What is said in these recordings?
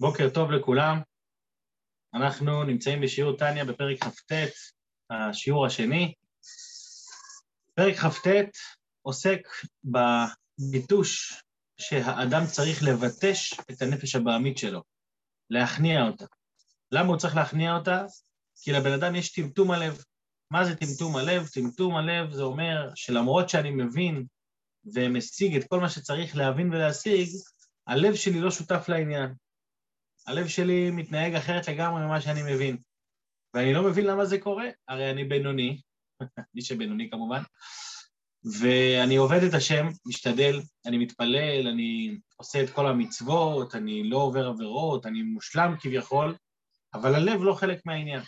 בוקר טוב לכולם. אנחנו נמצאים בשיעור טניה בפרק כ"ט, השיעור השני. פרק כ"ט עוסק בביטוש שהאדם צריך לבטש את הנפש הבעמית שלו, להכניע אותה. למה הוא צריך להכניע אותה? כי לבן אדם יש טמטום הלב. מה זה טמטום הלב? טמטום הלב זה אומר שלמרות שאני מבין ומשיג את כל מה שצריך להבין ולהשיג, הלב שלי לא שותף לעניין. הלב שלי מתנהג אחרת לגמרי ממה שאני מבין. ואני לא מבין למה זה קורה, הרי אני בינוני, מי שבינוני כמובן, ואני עובד את השם, משתדל, אני מתפלל, אני עושה את כל המצוות, אני לא עובר עבירות, אני מושלם כביכול, אבל הלב לא חלק מהעניין.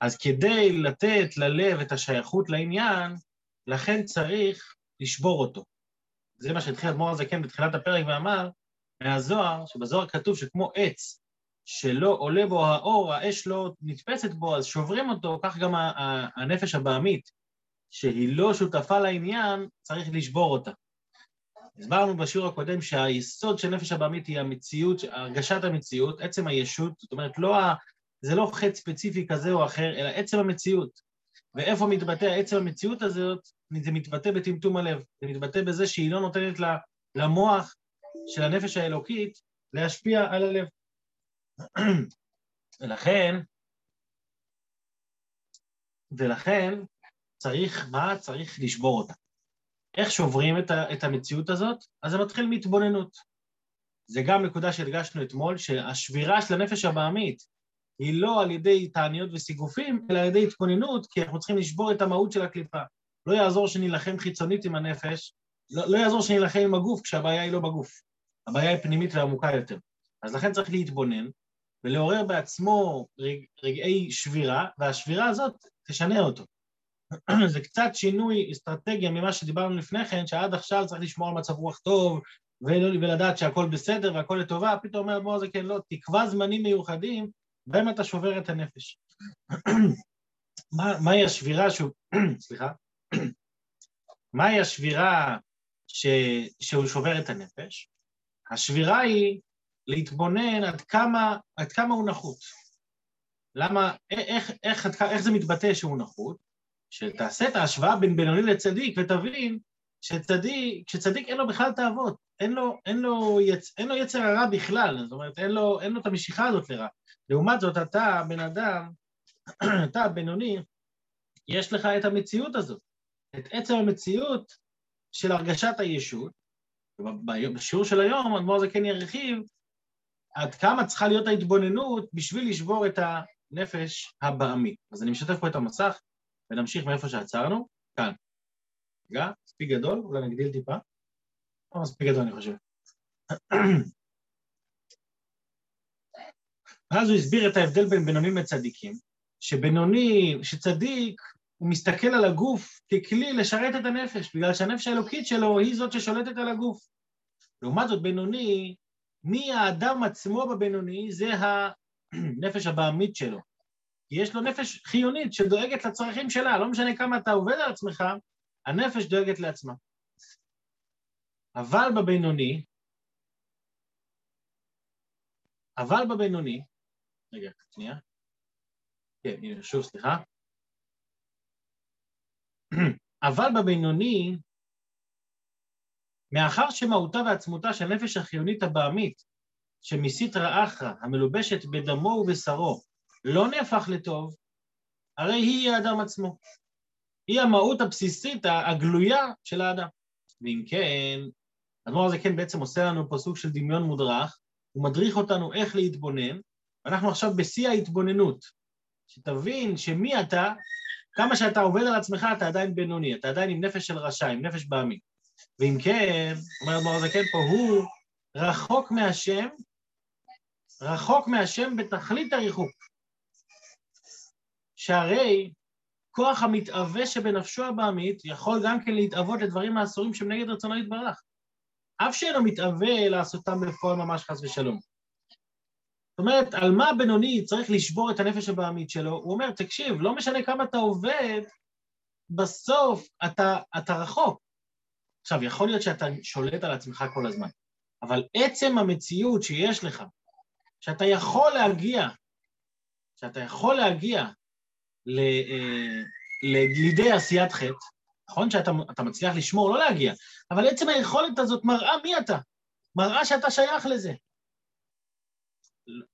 אז כדי לתת ללב את השייכות לעניין, לכן צריך לשבור אותו. זה מה שהתחיל אדמו"ר הזקן בתחילת הפרק ואמר, מהזוהר, שבזוהר כתוב שכמו עץ שלא עולה בו האור, האש לא נתפסת בו, אז שוברים אותו, כך גם הנפש הבעמית, שהיא לא שותפה לעניין, צריך לשבור אותה. הסברנו בשיעור הקודם שהיסוד של נפש הבעמית היא המציאות, הרגשת המציאות, עצם הישות, זאת אומרת, לא ה... זה לא חטא ספציפי כזה או אחר, אלא עצם המציאות. ואיפה מתבטא עצם המציאות הזאת? זה מתבטא בטמטום הלב. זה מתבטא בזה שהיא לא נותנת למוח של הנפש האלוקית להשפיע על הלב. ולכן, ולכן צריך, מה? צריך לשבור אותה. איך שוברים את, ה, את המציאות הזאת? אז זה מתחיל מהתבוננות. זה גם נקודה שהדגשנו אתמול, שהשבירה של הנפש הבעמית היא לא על ידי תעניות וסיגופים, אלא על ידי התכוננות, כי אנחנו צריכים לשבור את המהות של הקליפה. לא יעזור שנילחם חיצונית עם הנפש, לא, לא יעזור שנילחם עם הגוף כשהבעיה היא לא בגוף. הבעיה היא פנימית ועמוקה יותר. אז לכן צריך להתבונן ולעורר בעצמו רג, רגעי שבירה, והשבירה הזאת תשנה אותו. זה קצת שינוי אסטרטגיה ממה שדיברנו לפני כן, שעד עכשיו צריך לשמור על מצב רוח טוב, ולדעת שהכל בסדר והכל לטובה, פתאום אומר בוא זה כן, לא, תקבע זמנים מיוחדים, בהם אתה שובר את הנפש. מה, מהי השבירה שהוא, סליחה, מהי השבירה ש, שהוא שובר את הנפש? השבירה היא להתבונן עד כמה, עד כמה הוא נחות. למה, איך, איך, איך, איך זה מתבטא שהוא נחות? שתעשה את ההשוואה בין בינוני לצדיק ותבין שצדיק, שצדיק אין לו בכלל תאוות, אין אין יצ, אין לו יצר הרע בכלל, זאת אומרת, אין לו, אין לו את המשיכה הזאת לרע. לעומת זאת, אתה, בן אדם, אתה, בינוני, יש לך את המציאות הזאת, את עצם המציאות של הרגשת הישות, בשיעור של היום, אדמו"ר זה כן ירחיב, עד כמה צריכה להיות ההתבוננות בשביל לשבור את הנפש הבעמית. אז אני משתף פה את המסך ונמשיך מאיפה שעצרנו, כאן. רגע, מספיק גדול, אולי נגדיל טיפה. לא מספיק גדול, אני חושב. ואז הוא הסביר את ההבדל בין בינונים לצדיקים, שבינוני, שצדיק, הוא מסתכל על הגוף ככלי לשרת את הנפש, בגלל שהנפש האלוקית שלו היא זאת ששולטת על הגוף. לעומת זאת, בינוני, מי האדם עצמו בבינוני זה הנפש הבעמית שלו. כי יש לו נפש חיונית שדואגת לצרכים שלה, לא משנה כמה אתה עובד על עצמך, הנפש דואגת לעצמה. אבל בבינוני, אבל בבינוני, רגע, שנייה. כן, שוב, סליחה. אבל בבינוני, מאחר שמהותה ועצמותה של נפש החיונית הבעמית, שמסיתרא אחרא, המלובשת בדמו ובשרו, לא נהפך לטוב, הרי היא האדם עצמו. היא המהות הבסיסית, הגלויה של האדם. ואם כן, הדבר הזה כן בעצם עושה לנו פה סוג של דמיון מודרך, הוא מדריך אותנו איך להתבונן, ואנחנו עכשיו בשיא ההתבוננות. שתבין שמי אתה, כמה שאתה עובד על עצמך, אתה עדיין בינוני, אתה עדיין עם נפש של רשע, עם נפש בעמי. ואם כן, אומר אדמו"ר הזקן פה, הוא רחוק מהשם, רחוק מהשם בתכלית הריחוק. שהרי כוח המתאווה שבנפשו הבעמית יכול גם כן להתאוות לדברים האסורים שהם נגד רצונו יתברך. אף שאינו מתאווה לעשותם בפועל ממש חס ושלום. זאת אומרת, על מה הבינוני צריך לשבור את הנפש הבעמית שלו? הוא אומר, תקשיב, לא משנה כמה אתה עובד, בסוף אתה, אתה רחוק. עכשיו, יכול להיות שאתה שולט על עצמך כל הזמן, אבל עצם המציאות שיש לך, שאתה יכול להגיע, שאתה יכול להגיע ל, אה, לידי עשיית חטא, נכון שאתה מצליח לשמור, לא להגיע, אבל עצם היכולת הזאת מראה מי אתה, מראה שאתה שייך לזה.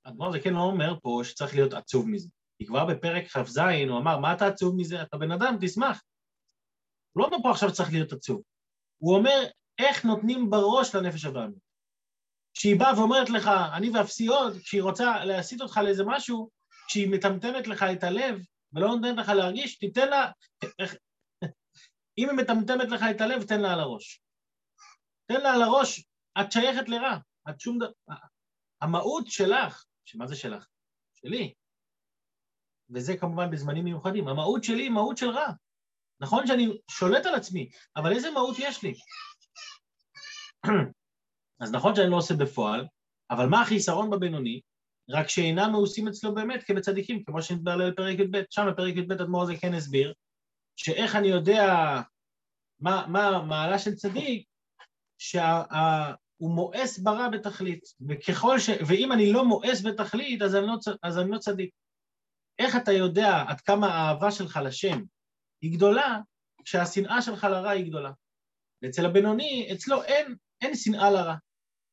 אדמו"ר זה כן לא אומר פה שצריך להיות עצוב מזה. כי כבר בפרק כ"ז הוא אמר, מה אתה עצוב מזה? אתה בן אדם, תשמח. הוא לא אומר פה עכשיו צריך להיות עצוב. הוא אומר, איך נותנים בראש לנפש הבאמית. כשהיא באה ואומרת לך, אני ואפסי עוד, כשהיא רוצה להסיט אותך לאיזה משהו, כשהיא מטמטמת לך את הלב ולא נותנת לך להרגיש, תיתן לה... אם היא מטמטמת לך את הלב, תן לה על הראש. תן לה על הראש, את שייכת לרע. את שום דבר... המהות שלך, שמה זה שלך? שלי. וזה כמובן בזמנים מיוחדים. המהות שלי היא מהות של רע. נכון שאני שולט על עצמי, אבל איזה מהות יש לי? אז נכון שאני לא עושה בפועל, אבל מה החיסרון בבינוני? רק שאינם מעושים אצלו באמת כבצדיקים, כמו שנדבר עליהם בפרק י"ב. שם בפרק י"ב אדמו"ר הזה כן הסביר, שאיך אני יודע מה, מה המעלה של צדיק, שהוא מואס ברע בתכלית, וככל ש... ואם אני לא מואס בתכלית, אז אני לא, אז אני לא צדיק. איך אתה יודע עד כמה האהבה שלך לשם היא גדולה, כשהשנאה שלך לרע היא גדולה. ואצל הבינוני, אצלו אין, אין שנאה לרע.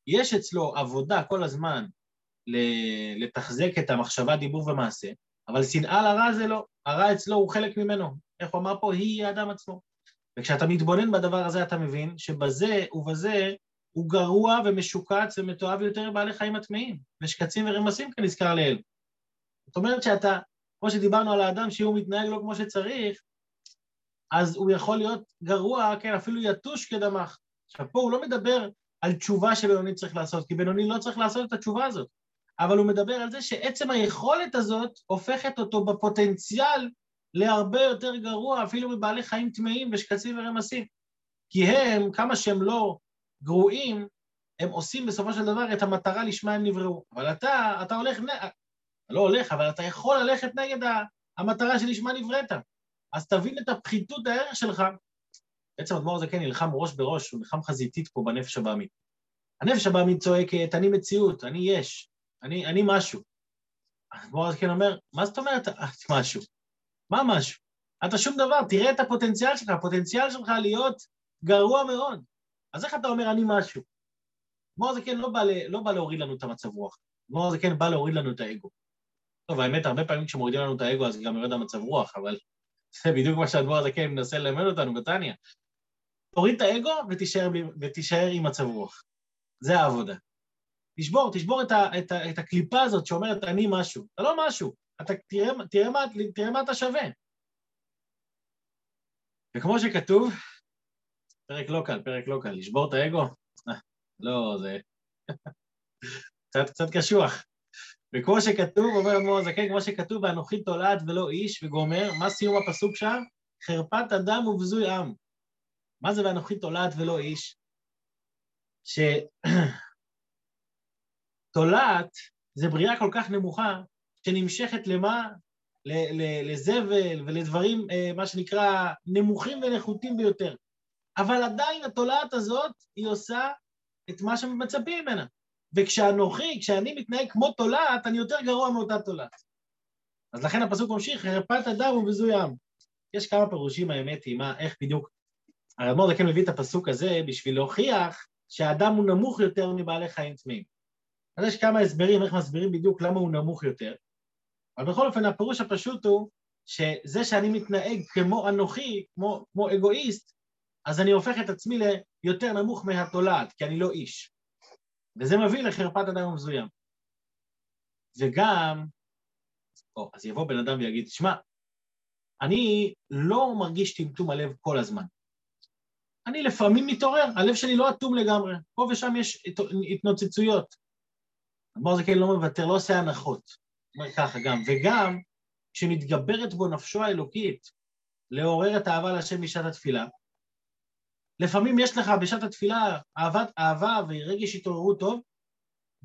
יש אצלו עבודה כל הזמן לתחזק את המחשבה, דיבור ומעשה, אבל שנאה לרע זה לא. הרע אצלו הוא חלק ממנו. איך הוא אמר פה? היא האדם עצמו. וכשאתה מתבונן בדבר הזה, אתה מבין שבזה ובזה הוא גרוע ומשוקץ ומתועב יותר מבעלי חיים הטמאים, ושקצים ורמסים כנזכר לאל. זאת אומרת שאתה, כמו שדיברנו על האדם, שהוא מתנהג לא כמו שצריך, אז הוא יכול להיות גרוע, כן, אפילו יתוש כדמך. עכשיו, פה הוא לא מדבר על תשובה שבינוני צריך לעשות, כי בינוני לא צריך לעשות את התשובה הזאת, אבל הוא מדבר על זה שעצם היכולת הזאת הופכת אותו בפוטנציאל להרבה יותר גרוע, אפילו מבעלי חיים טמאים ושקצים ורמסים. כי הם, כמה שהם לא גרועים, הם עושים בסופו של דבר את המטרה לשמה הם נבראו. אבל אתה, אתה הולך, לא הולך, אבל אתה יכול ללכת נגד המטרה שלשמה נבראת. אז תבין את הפחיתות הערך שלך. בעצם אדמו"ר הזה כן נלחם ראש בראש, הוא נלחם חזיתית פה בנפש הבעמית. הנפש הבעמית צועקת, אני מציאות, אני יש, אני, אני משהו. אדמו"ר הזה כן אומר, מה זאת אומרת את משהו? מה משהו? אתה שום דבר, תראה את הפוטנציאל שלך, הפוטנציאל שלך להיות גרוע מאוד. אז איך אתה אומר אני משהו? אדמו"ר כן לא בא, לא בא להוריד לנו את המצב רוח, אדמו"ר כן בא להוריד לנו את האגו. טוב, האמת, הרבה פעמים כשמורידים לנו את האגו אז גם יורד המצב רוח, אבל זה בדיוק מה שהדבור הזה כן מנסה ללמד אותנו בתניא. תוריד את האגו ותישאר, ותישאר עם מצב רוח. זה העבודה. תשבור, תשבור את, ה, את, ה, את הקליפה הזאת שאומרת אני משהו. אתה לא משהו, אתה תראה, תראה, מה, תראה מה אתה שווה. וכמו שכתוב, פרק לא קל, פרק לא קל, לשבור את האגו? אה, לא, זה קצת, קצת קשוח. וכמו שכתוב, אומר אדמו"ר הזקן, כמו שכתוב, ואנוכי תולעת ולא איש, וגומר, מה סיום הפסוק שם? חרפת אדם ובזוי עם. מה זה ואנוכי תולעת ולא איש? שתולעת זה בריאה כל כך נמוכה, שנמשכת למה? לזבל ולדברים, אה, מה שנקרא, נמוכים ונחותים ביותר. אבל עדיין התולעת הזאת, היא עושה את מה שמצפים ממנה. וכשאנוכי, כשאני מתנהג כמו תולעת, אני יותר גרוע מאותה תולעת. אז לכן הפסוק ממשיך, חרפת אדם ובזוי עם. יש כמה פירושים, האמת היא, מה, איך בדיוק... הרב מרדכי מביא את הפסוק הזה בשביל להוכיח שהאדם הוא נמוך יותר מבעלי חיים טמאים. אז יש כמה הסברים, איך מסבירים בדיוק למה הוא נמוך יותר. אבל בכל אופן, הפירוש הפשוט הוא שזה שאני מתנהג כמו אנוכי, כמו, כמו אגואיסט, אז אני הופך את עצמי ליותר נמוך מהתולעת, כי אני לא איש. וזה מביא לחרפת אדם ומזוים. וגם, או, אז יבוא בן אדם ויגיד, שמע, אני לא מרגיש טמטום הלב כל הזמן. אני לפעמים מתעורר, הלב שלי לא אטום לגמרי, פה ושם יש התנוצצויות. אדמו"ר זה כן לא מוותר, לא עושה הנחות. אומר ככה גם, וגם כשמתגברת בו נפשו האלוקית לעורר את האהבה להשם בשעת התפילה, לפעמים יש לך בשעת התפילה אהבת, אהבה ורגש התעוררות טוב,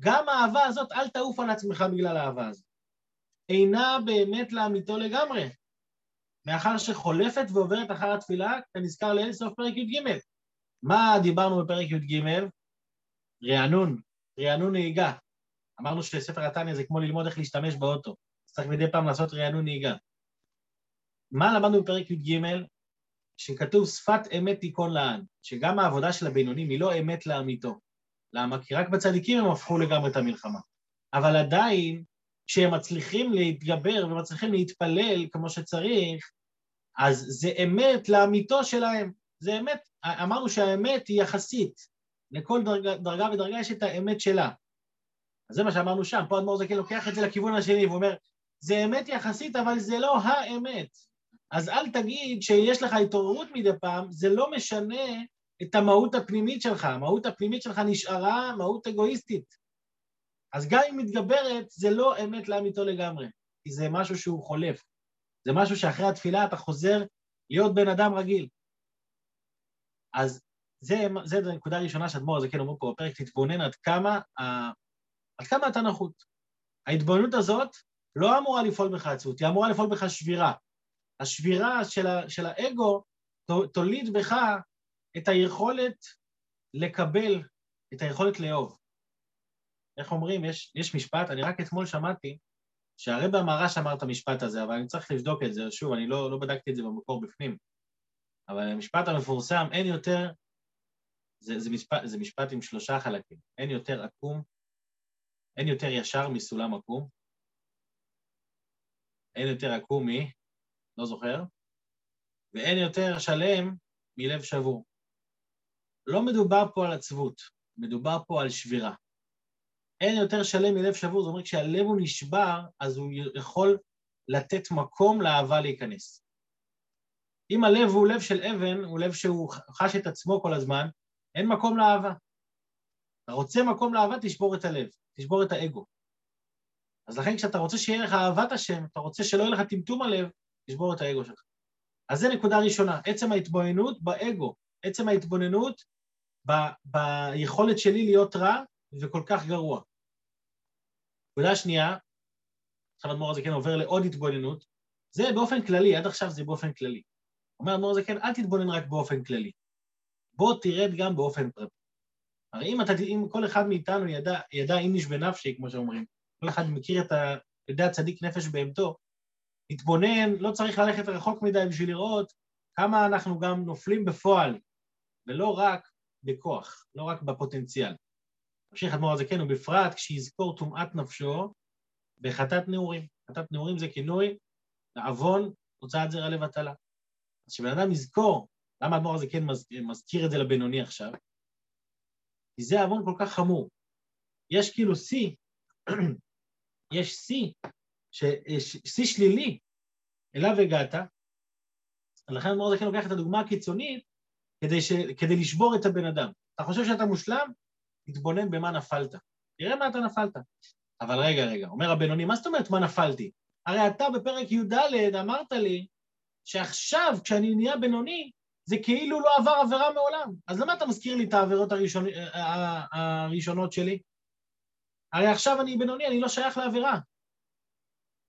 גם האהבה הזאת, אל תעוף על עצמך בגלל האהבה הזאת. אינה באמת לאמיתו לגמרי, מאחר שחולפת ועוברת אחר התפילה, כנזכר לאל סוף פרק י"ג. מה דיברנו בפרק י"ג? רענון, רענון נהיגה. אמרנו שספר התניא זה כמו ללמוד איך להשתמש באוטו. צריך מדי פעם לעשות רענון נהיגה. מה למדנו בפרק י"ג? שכתוב שפת אמת תיכון לען, שגם העבודה של הבינונים היא לא אמת לאמיתו. למה? כי רק בצדיקים הם הפכו לגמרי את המלחמה. אבל עדיין, כשהם מצליחים להתגבר ומצליחים להתפלל כמו שצריך, אז זה אמת לאמיתו שלהם. זה אמת, אמרנו שהאמת היא יחסית. לכל דרגה, דרגה ודרגה יש את האמת שלה. אז זה מה שאמרנו שם, פה אדמו"ר זקן לוקח את זה לכיוון השני ואומר, זה אמת יחסית, אבל זה לא האמת. אז אל תגיד שיש לך התעוררות מדי פעם, זה לא משנה את המהות הפנימית שלך. המהות הפנימית שלך נשארה מהות אגואיסטית. אז גם אם מתגברת, זה לא אמת לאמיתו לגמרי, כי זה משהו שהוא חולף. זה משהו שאחרי התפילה אתה חוזר להיות בן אדם רגיל. אז זה, זה הנקודה הראשונה שאדמו"ר הזה כן אומר פה בפרק, תתבונן עד כמה, עד כמה אתה נחות. ההתבוננות הזאת לא אמורה לפעול בך עצות, היא אמורה לפעול בך שבירה. השבירה של, ה, של האגו תוליד בך את היכולת לקבל, את היכולת לאהוב. איך אומרים? יש, יש משפט, אני רק אתמול שמעתי שהרבא המהר"ש אמר את המשפט הזה, אבל אני צריך לבדוק את זה, שוב, אני לא, לא בדקתי את זה במקור בפנים. אבל המשפט המפורסם, אין יותר, זה, זה, משפט, זה משפט עם שלושה חלקים, אין יותר עקום, אין יותר ישר מסולם עקום, אין יותר עקום מ... לא זוכר, ואין יותר שלם מלב שבור. לא מדובר פה על עצבות, מדובר פה על שבירה. אין יותר שלם מלב שבור, זאת אומרת, כשהלב הוא נשבר, אז הוא יכול לתת מקום לאהבה להיכנס. אם הלב הוא לב של אבן, הוא לב שהוא חש את עצמו כל הזמן, אין מקום לאהבה. אתה רוצה מקום לאהבה, תשבור את הלב, תשבור את האגו. אז לכן כשאתה רוצה שיהיה לך אהבת השם, אתה רוצה שלא יהיה לך טמטום הלב, תשבור את האגו שלך. אז זו נקודה ראשונה, עצם ההתבוננות באגו, עצם ההתבוננות ב, ביכולת שלי להיות רע וכל כך גרוע. נקודה שנייה, עכשיו אדמו"ר הזה כן עובר לעוד התבוננות, זה באופן כללי, עד עכשיו זה באופן כללי. אומר אדמו"ר הזה כן, אל תתבונן רק באופן כללי. בוא תרד גם באופן פרטי. הרי אם, אתה, אם כל אחד מאיתנו ידע, ידע איניש בנפשי, כמו שאומרים, כל אחד מכיר את ה... יודע צדיק נפש בהמתו, להתבונן, לא צריך ללכת רחוק מדי בשביל לראות כמה אנחנו גם נופלים בפועל, ולא רק בכוח, לא רק בפוטנציאל. ממשיך אדמו"ר הזה כן, ובפרט כשיזכור טומאת נפשו בחטאת נעורים. חטאת נעורים זה כינוי לעוון הוצאת זרע לבטלה. אז שבן אדם יזכור, למה האדמו"ר הזה כן מזכיר את זה לבינוני עכשיו? כי זה עוון כל כך חמור. יש כאילו שיא, יש שיא שיא שלילי אליו הגעת, לכן אדמו"ר זקן לוקח את הדוגמה הקיצונית כדי, ש... כדי לשבור את הבן אדם. אתה חושב שאתה מושלם? תתבונן במה נפלת. תראה מה אתה נפלת. אבל רגע, רגע, אומר הבינוני, מה זאת אומרת מה נפלתי? הרי אתה בפרק י"ד אמרת לי שעכשיו, כשאני נהיה בינוני, זה כאילו לא עבר עבירה מעולם. אז למה אתה מזכיר לי את העבירות הראשון... הראשונות שלי? הרי עכשיו אני בינוני, אני לא שייך לעבירה.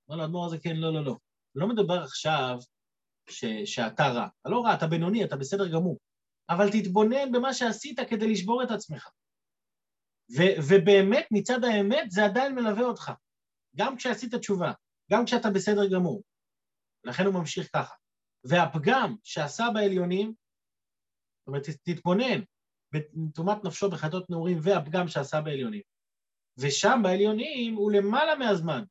אומר לאדמו"ר הזה, כן, לא, לא, לא. לא מדבר עכשיו ש, שאתה רע. אתה לא רע, אתה בינוני, אתה בסדר גמור. אבל תתבונן במה שעשית כדי לשבור את עצמך. ו, ובאמת, מצד האמת, זה עדיין מלווה אותך. גם כשעשית תשובה, גם כשאתה בסדר גמור. לכן הוא ממשיך ככה. והפגם שעשה בעליונים, זאת אומרת, תתבונן בתרומת נפשו בחטאות נעורים והפגם שעשה בעליונים. ושם בעליונים הוא למעלה מהזמן,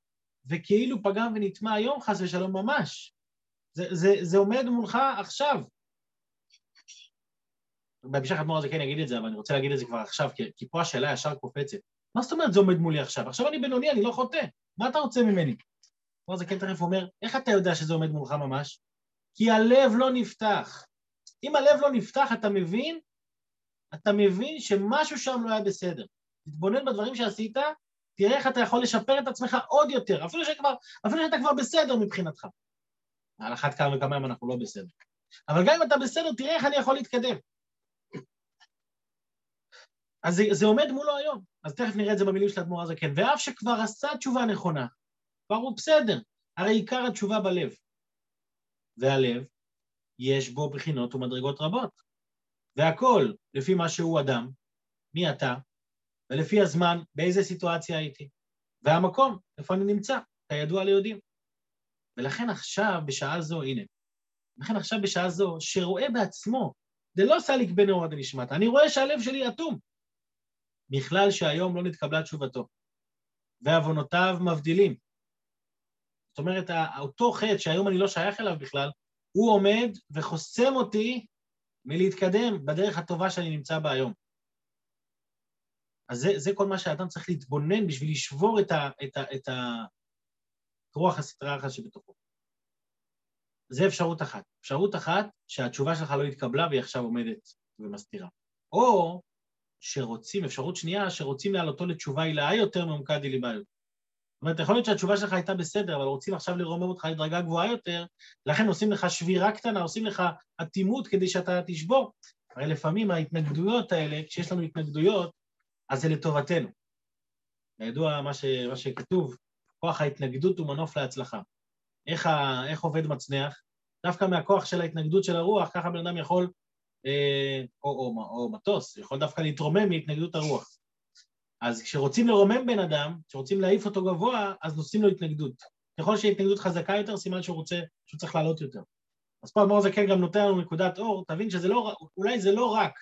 וכאילו פגם ונטמע היום, חס ושלום, ממש. זה, זה, זה עומד מולך עכשיו. בהמשך אדמו"ר הזה כן יגיד את זה, אבל אני רוצה להגיד את זה כבר עכשיו, כי, כי פה השאלה ישר קופצת. מה זאת אומרת זה עומד מולי עכשיו? עכשיו אני בינוני, אני לא חוטא. מה אתה רוצה ממני? אדמו"ר הזה כן תכף אומר, איך אתה יודע שזה עומד מולך ממש? כי הלב לא נפתח. אם הלב לא נפתח, אתה מבין? אתה מבין שמשהו שם לא היה בסדר. תתבונן בדברים שעשית, תראה איך אתה יכול לשפר את עצמך עוד יותר, אפילו, שכבר, אפילו שאתה כבר בסדר מבחינתך. על אחת כמה וכמה ימים אנחנו לא בסדר. אבל גם אם אתה בסדר, תראה איך אני יכול להתקדם. אז זה, זה עומד מולו היום. אז תכף נראה את זה במילים של האדמו"ר הזקן. ואף שכבר עשה תשובה נכונה, כבר הוא בסדר. הרי עיקר התשובה בלב. והלב, יש בו בחינות ומדרגות רבות. והכל, לפי מה שהוא אדם, מי אתה, ולפי הזמן, באיזה סיטואציה הייתי. והמקום, איפה אני נמצא, כידוע ליודעים. ולכן עכשיו, בשעה זו, הנה, לכן עכשיו בשעה זו, שרואה בעצמו, זה לא סליק בן אורה דנשמטה, אני רואה שהלב שלי אטום. בכלל שהיום לא נתקבלה תשובתו, ועוונותיו מבדילים. זאת אומרת, אותו חטא שהיום אני לא שייך אליו בכלל, הוא עומד וחוסם אותי מלהתקדם בדרך הטובה שאני נמצא בה היום. אז זה, זה כל מה שאדם צריך להתבונן בשביל לשבור את, ה, את, ה, את, ה, את רוח הסטרה אחת שבתוכו. זה אפשרות אחת. אפשרות אחת, שהתשובה שלך לא התקבלה והיא עכשיו עומדת ומסתירה. או שרוצים, אפשרות שנייה, שרוצים להעלותו לתשובה הילאה יותר מעומקה דליבאיות. זאת אומרת, יכול להיות שהתשובה שלך הייתה בסדר, אבל רוצים עכשיו לרומם אותך לדרגה גבוהה יותר, לכן עושים לך שבירה קטנה, עושים לך אטימות כדי שאתה תשבור. הרי לפעמים ההתנגדויות האלה, כשיש לנו התנגדויות, אז זה לטובתנו. ידוע מה, ש, מה שכתוב, כוח ההתנגדות הוא מנוף להצלחה. איך, ה, איך עובד מצנח? דווקא מהכוח של ההתנגדות של הרוח, ככה בן אדם יכול, אה, או, או, או, או מטוס, יכול דווקא להתרומם מהתנגדות הרוח. אז כשרוצים לרומם בן אדם, כשרוצים להעיף אותו גבוה, אז נושאים לו התנגדות. ככל שההתנגדות חזקה יותר, סימן שהוא רוצה, שהוא צריך לעלות יותר. אז פה אדמו"ר זקן גם נותן לנו נקודת אור, תבין שזה לא, אולי זה לא רק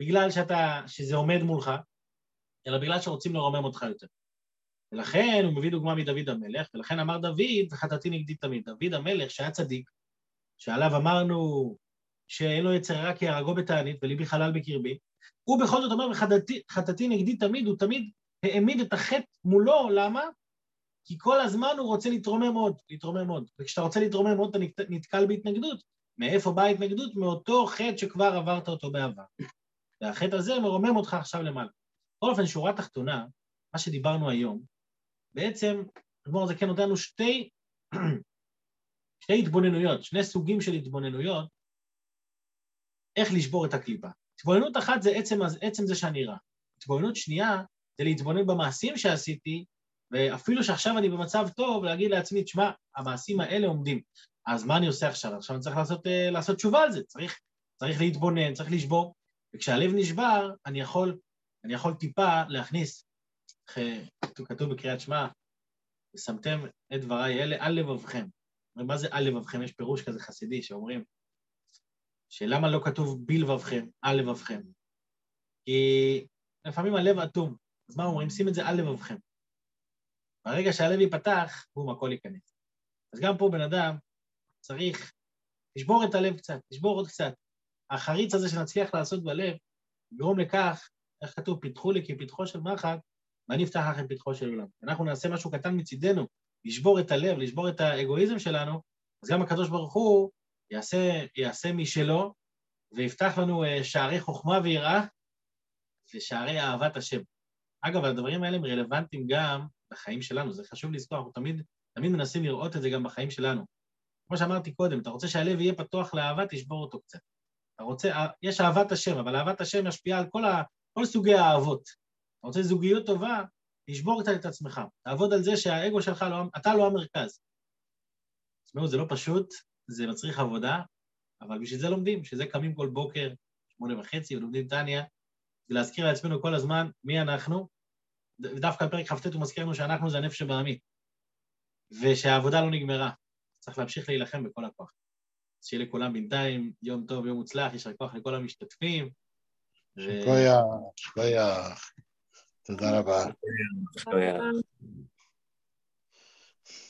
בגלל שאתה, שזה עומד מולך, אלא בגלל שרוצים לרומם אותך יותר. ולכן הוא מביא דוגמה מדוד המלך, ולכן אמר דוד, וחטאתי נגדי תמיד. דוד המלך, שהיה צדיק, שעליו אמרנו שאין לו יצר רע כי יהרגו בתענית וליבי חלל בקרבי, הוא בכל זאת אומר, וחטאתי נגדי תמיד, הוא תמיד העמיד את החטא מולו, למה? כי כל הזמן הוא רוצה להתרומם עוד, להתרומם עוד. וכשאתה רוצה להתרומם עוד, אתה נתקל בהתנגדות. מאיפה באה ההתנגדות? מאותו חטא שכבר עברת אותו בעבר. והחטא הזה מרומם אותך עכשיו למעלה. בכל אופן, שורה תחתונה, מה שדיברנו היום, בעצם, אדמו"ר כן נותן לנו שתי, שתי התבוננויות, שני סוגים של התבוננויות, איך לשבור את הקליפה. התבוננות אחת זה עצם, עצם זה שאני רע. התבוננות שנייה זה להתבונן במעשים שעשיתי, ואפילו שעכשיו אני במצב טוב, להגיד לעצמי, תשמע, המעשים האלה עומדים. אז מה אני עושה עכשיו? עכשיו אני צריך לעשות, uh, לעשות תשובה על זה, צריך, צריך להתבונן, צריך לשבור. וכשהלב נשבר, אני יכול, אני יכול טיפה להכניס, כתוב בקריאת שמע, ושמתם את דבריי אלה על לבבכם. מה זה על לבבכם? יש פירוש כזה חסידי שאומרים, שלמה לא כתוב בלבבכם, על לבבכם? כי לפעמים הלב אטום, אז מה אומרים? שים את זה על לבבכם. ברגע שהלב ייפתח, בום, הכל ייכנס. אז גם פה בן אדם צריך לשבור את הלב קצת, לשבור עוד קצת. החריץ הזה שנצליח לעשות בלב, יגרום לכך, איך כתוב, פיתחו לי כפתחו של מחט, ואני אפתח לכם פתחו של עולם. אנחנו נעשה משהו קטן מצידנו, לשבור את הלב, לשבור את האגואיזם שלנו, אז גם הקדוש ברוך הוא יעשה, יעשה משלו ויפתח לנו אה, שערי חוכמה ויראה ושערי אהבת השם. אגב, הדברים האלה הם רלוונטיים גם בחיים שלנו, זה חשוב לזכור, אנחנו תמיד, תמיד מנסים לראות את זה גם בחיים שלנו. כמו שאמרתי קודם, אתה רוצה שהלב יהיה פתוח לאהבה, תשבור אותו קצת. אתה רוצה, אה, יש אהבת השם, אבל אהבת השם משפיעה על כל, ה, כל סוגי האהבות. אתה רוצה זוגיות טובה, תשבור קצת את עצמך. תעבוד על זה שהאגו שלך, לא, אתה לא המרכז. תשמעו, זה לא פשוט, זה מצריך עבודה, אבל בשביל זה לומדים, בשביל זה קמים כל בוקר, שמונה וחצי, ולומדים טניה, ולהזכיר לעצמנו כל הזמן מי אנחנו, ודווקא בפרק כ"ט הוא מזכיר לנו שאנחנו זה הנפש הבעמי, ושהעבודה לא נגמרה, צריך להמשיך להילחם בכל הכוח. אז שיהיה לכולם בינתיים יום טוב, יום מוצלח, יישר כוח לכל המשתתפים. שכוייח, שכוייח. תודה רבה.